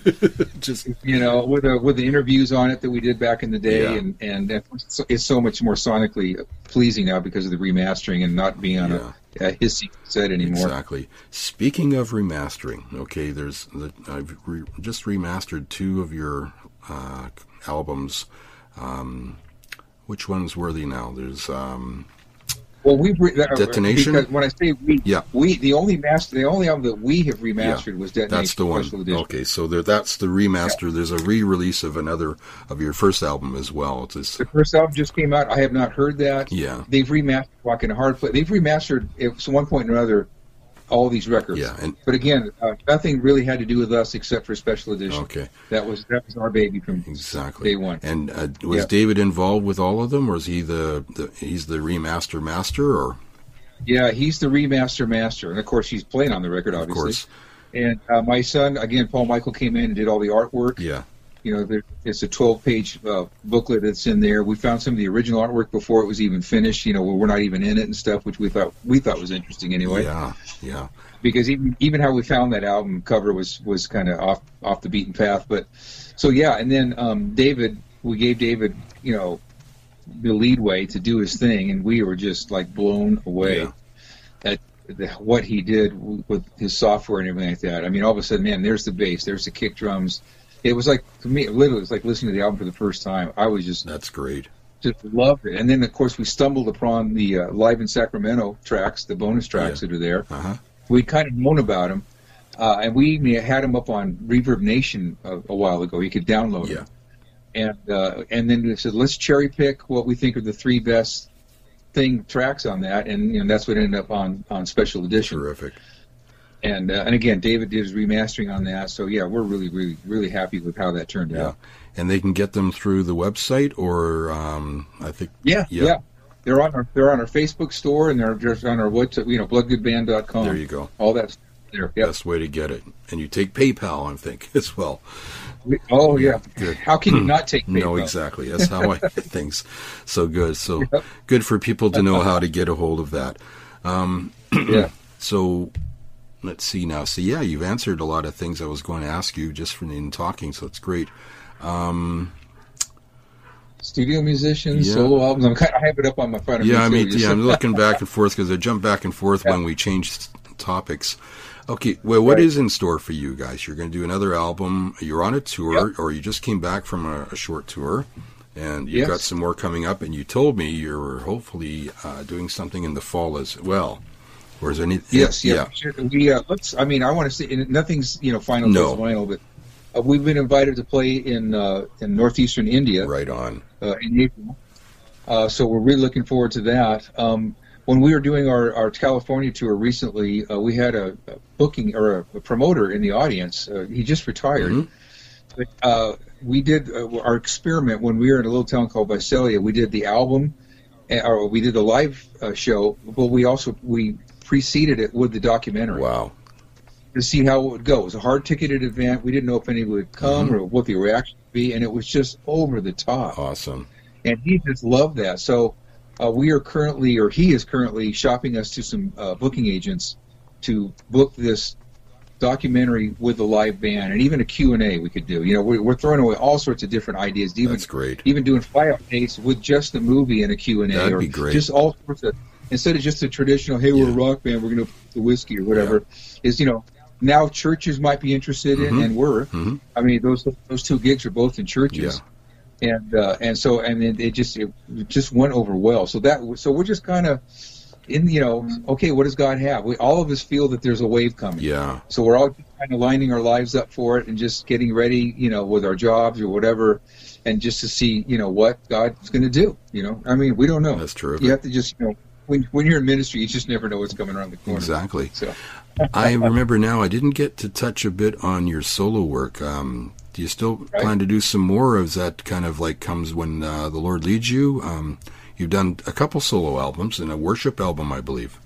Just you know, with the with the interviews on it that we did back in the day, Yeah. and and it's, it's so much more sonically pleasing now because of the remastering and not being on Yeah. a, a hissy set anymore. Exactly. Speaking of remastering, okay, there's the, I've re, just remastered two of your uh, albums. Um, which ones were they now? There's um, Well, we re- that- Detonation? Because when I say we, Yeah. we the only master, the only album that we have remastered was Detonation that's the one. Edition. Okay, so there, that's the remaster. There's a re-release of another of your first album as well. It's just, The first album just came out. I have not heard that. yeah, They've remastered Rock in a Hard. They've remastered at one point or another all these records. yeah, and But again, uh, nothing really had to do with us except for Special Edition. okay, That was that was our baby from exactly. day one. And uh, was Yeah. David involved with all of them, or is he the, the he's the remaster master, or Yeah, he's the remaster master, and of course he's playing on the record, obviously. of course, And uh, my son, again, Paul Michael came in and did all the artwork. yeah, You know, there, it's a 12 page uh, booklet that's in there. We found some of the original artwork before it was even finished. You know, we're not even in it and stuff, which we thought we thought was interesting anyway. Yeah, yeah. Because even even how we found that album cover was was kind of off off the beaten path. But so yeah, and then um, David, we gave David, you know, the leadway to do his thing, and we were just like blown away Yeah. at the, what he did w- with his software and everything like that. I mean, all of a sudden, man, there's the bass, there's the kick drums. It was like to me, literally, it was like listening to the album for the first time. I was just That's great. just loved it. And then, of course, we stumbled upon the uh, live in Sacramento tracks, the bonus tracks that are there. Uh huh. We'd kind of known about them, uh, and we had them up on Reverb Nation a, a while ago. You could download Yeah. them. And uh, and then we said, let's cherry pick what we think are the three best thing tracks on that, and you know, that's what ended up on on special edition. Terrific. And uh, and again, David did his remastering on that. So yeah, we're really really really happy with how that turned Yeah. out. And they can get them through the website, or um, I think Yeah, Yeah. yeah. They're on our they're on our Facebook store and they're just on our website, you know, bloodgoodband.com. there you go. All that's there. Yep. Best way to get it. And you take PayPal, I think, as well. We- Oh yeah. Good. How can you not take No, exactly. That's how I get things. So good. So Yep. good for people to know how to get a hold of that. Um, Yeah. So let's see now. So yeah, you've answered a lot of things I was going to ask you just from in talking. So it's great. Um, Studio musicians, Yeah. solo albums. I'm kind of, I have it up on my front of Yeah, I mean, yeah, I'm looking back and forth because I jump back and forth Yeah. when we change topics. Okay, well, what Right. is in store for you guys? You're going to do another album. You're on a tour, Yep. or you just came back from a, a short tour, and you've Yes. got some more coming up. And you told me you're hopefully uh, doing something in the fall as well. Or is there any? Yes, yeah. yeah. Sure. We uh, let's. I mean, I want to say and nothing's you know final No. final, but uh, we've been invited to play in uh, in northeastern India Right on. uh, in April. Uh, so we're really looking forward to that. Um, when we were doing our, our California tour recently, uh, we had a, a booking or a, a promoter in the audience. Uh, he just retired. Mhm. But, uh, we did uh, our experiment when we were in a little town called Visalia. We did the album, or we did the live uh, show, but we also we preceded it with the documentary Wow. to see how it would go. It was a hard ticketed event. We didn't know if any would come Mm-hmm. or what the reaction would be, and it was just over the top Awesome. and he just loved that. So uh, we are currently, or he is currently, shopping us to some uh, booking agents to book this documentary with the live band and even a Q and A we could do. You know, we're, we're throwing away all sorts of different ideas. Even That's great. even doing flyout dates with just the movie and a Q and A, That'd or be great. just all sorts of instead of just a traditional, hey, we're a rock band, we're going to put the whiskey or whatever. Is you know now churches might be interested in, Mhm. and we're. Mhm. I mean, those those two gigs are both in churches and uh, and so and it, it just it just went over well. So that so we're just kind of in you know okay, what does God have? We all of us feel that there's a wave coming. Yeah. So we're all kind of lining our lives up for it and just getting ready, you know, with our jobs or whatever, and just to see you know what God's going to do. You know, I mean, we don't know. That's true. You have to just you know when when you're in ministry, you just never know what's coming around the corner. Exactly. So I remember now. I didn't get to touch a bit on your solo work. Um, do you still Right. plan to do some more? Or is that kind of like comes when uh, the Lord leads you? Um, you've done a couple solo albums and a worship album, I believe.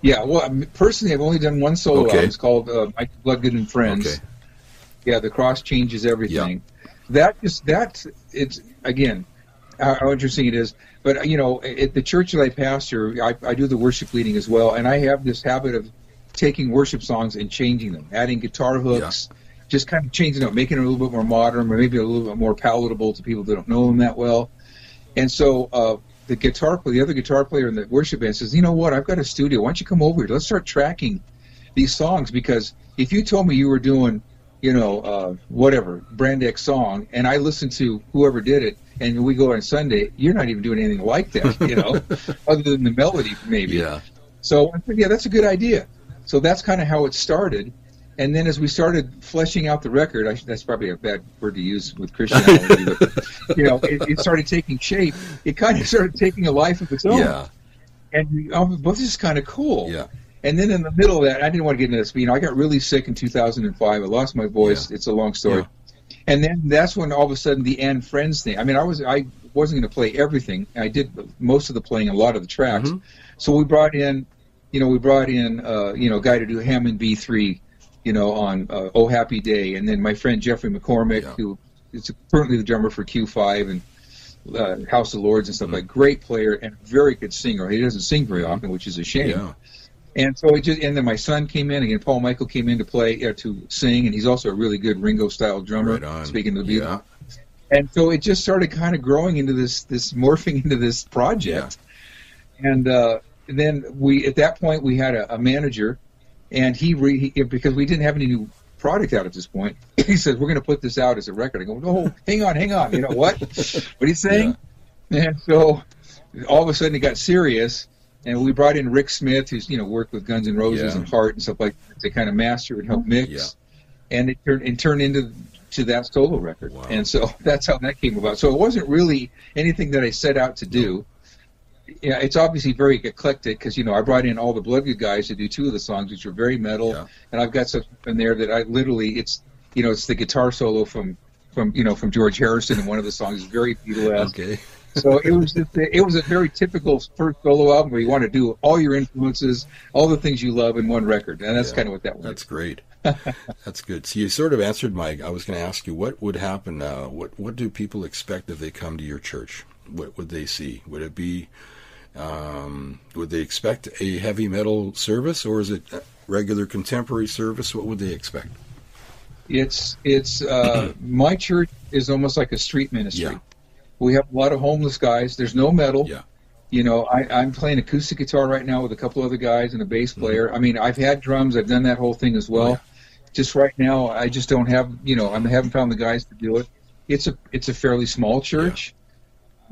yeah, well, personally, I've only done one solo Okay. album. It's called uh, Michael Bloodgood and Friends. Okay. Yeah, the cross changes everything. That is that. It's again how, interesting it is. But you know, at the church that I pastor, I, I do the worship leading as well, and I have this habit of taking worship songs and changing them, adding guitar hooks, just kind of changing them, making it a little bit more modern, or maybe a little bit more palatable to people that don't know them that well. And so uh, the guitar player, the other guitar player in the worship band says, "You know what? I've got a studio. Why don't you come over here? Let's start tracking these songs because if you told me you were doing, you know, uh, whatever brand X song, and I listen to whoever did it, and we go on Sunday, you're not even doing anything like that, you know, other than the melody maybe. Yeah. So I said, yeah, that's a good idea. So that's kind of how it started. And then as we started fleshing out the record, I, that's probably a bad word to use with Christianity, but you know, it, it started taking shape. It kind of started taking a life of its own. Yeah. And we, oh, well, this is kind of cool. Yeah. And then in the middle of that, I didn't want to get into this, but you know, I got really sick in 2005. I lost my voice. It's a long story. And then that's when all of a sudden the and friends thing. I mean, I was I wasn't going to play everything. I did most of the playing, a lot of the tracks. Mhm. So we brought in, you know, we brought in, uh, you know, a guy to do Hammond B3 you know, on uh, Oh Happy Day, and then my friend Jeffrey McCormick, Yeah. who is currently the drummer for Q5 and uh, House of Lords and stuff Mm-hmm. like. Great player and very good singer. He doesn't sing very often, which is a shame. Yeah. And so it just, and then my son came in again. Paul Michael came in to play uh, to sing, and he's also a really good Ringo style drummer. Right. Speaking of the Beatles, Yeah. and so it just started kind of growing into this, this morphing into this project. And uh, then we, at that point, we had a, a manager, and he, re, he because we didn't have any new product out at this point. He says we're going to put this out as a record. I go, oh, hang on, hang on. You know what? what are you saying? And so all of a sudden it got serious, and we brought in Rick Smith, who's you know worked with Guns N' Roses Yeah. and Heart and stuff like that to kind of master and help mix. Yeah. And it turned it turned into to that solo record, Wow. and so that's how that came about. So it wasn't really anything that I set out to do. Yeah, it's obviously very eclectic because you know I brought in all the Bloodgood guys to do two of the songs, which were very metal, Yeah. and I've got stuff in there that I literally it's you know it's the guitar solo from from you know from George Harrison in one of the songs, is very Beatle-esque. Okay. So it was just, it was a very typical first solo album where you want to do all your influences, all the things you love in one record, and that's Yeah. kind of what that was. That's great. That's good. So you sort of answered my. I was going to ask you what would happen. Uh, what What do people expect if they come to your church? What would they see? Would it be? Um, would they expect a heavy metal service, or is it a regular contemporary service? What would they expect? It's it's uh, my church is almost like a street ministry. Yeah. We have a lot of homeless guys. There's no metal. Yeah. You know, I, I'm playing acoustic guitar right now with a couple other guys and a bass player. I mean, I've had drums. I've done that whole thing as well. Oh, yeah. Just right now, I just don't have. You know, I haven't found the guys to do it. It's a it's a fairly small church.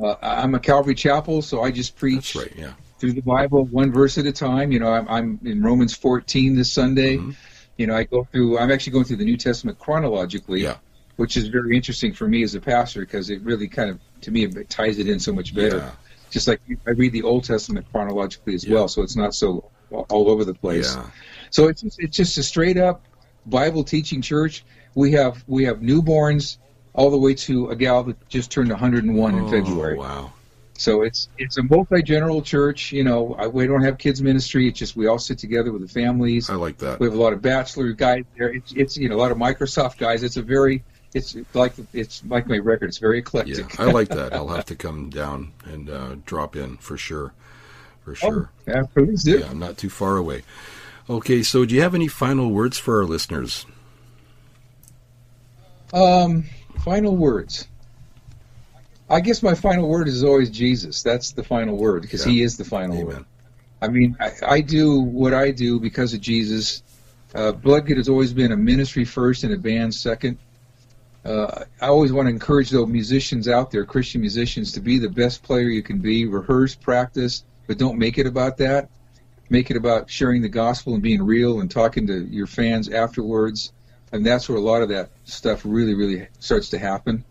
Uh, I'm a Calvary Chapel, so I just preach right. Yeah. through the Bible one verse at a time. You know, I'm, I'm in Romans 14 this Sunday. Mhm. You know, I go through. I'm actually going through the New Testament chronologically, Yeah. Which is very interesting for me as a pastor because it really kind of, to me, it ties it in so much better. Yeah. Just like I read the Old Testament chronologically as Yeah. well, so it's not so all over the place. Yeah. So it's just, it's just a straight up Bible teaching church. We have we have newborns all the way to a gal that just turned 101 in Oh, February. Wow. So it's it's a multi general church. You know, I, we don't have kids ministry. It's just we all sit together with the families. I like that. We have a lot of bachelor guys there. It's, it's you know a lot of Microsoft guys. It's a very it's like it's like my record. It's very eclectic. Yeah, I like that. I'll have to come down and uh, drop in for sure. For sure. Yeah, please do. Yeah, I'm not too far away. Okay, so do you have any final words for our listeners? Um, final words. I guess my final word is always Jesus. That's the final word because Yeah. He is the final word. Amen. I mean, I, I do what I do because of Jesus. Uh, Bloodgood has always been a ministry first and a band second. Uh, I always want to encourage those musicians out there, Christian musicians, to be the best player you can be. Rehearse, practice, but don't make it about that. Make it about sharing the gospel and being real and talking to your fans afterwards. And that's where a lot of that stuff really, really starts to happen.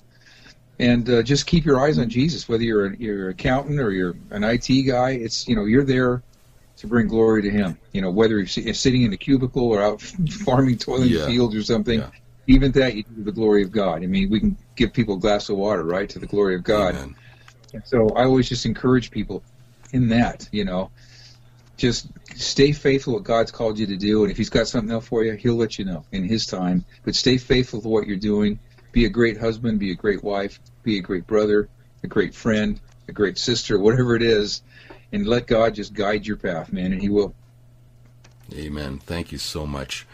And uh, just keep your eyes on Jesus, whether you're an, you're an accountant or you're an IT guy. It's you know you're there to bring glory to Him. You know whether you're sitting in a cubicle or out farming toilet Yeah. fields or something. Yeah. Even that you do the glory of God. I mean, we can give people a glass of water, right, to the glory of God. Amen. And so I always just encourage people in that, you know, just stay faithful to what God's called you to do. And if He's got something else for you, He'll let you know in His time. But stay faithful to what you're doing. Be a great husband, be a great wife, be a great brother, a great friend, a great sister, whatever it is. And let God just guide your path, man, and He will. Amen. Thank you so much.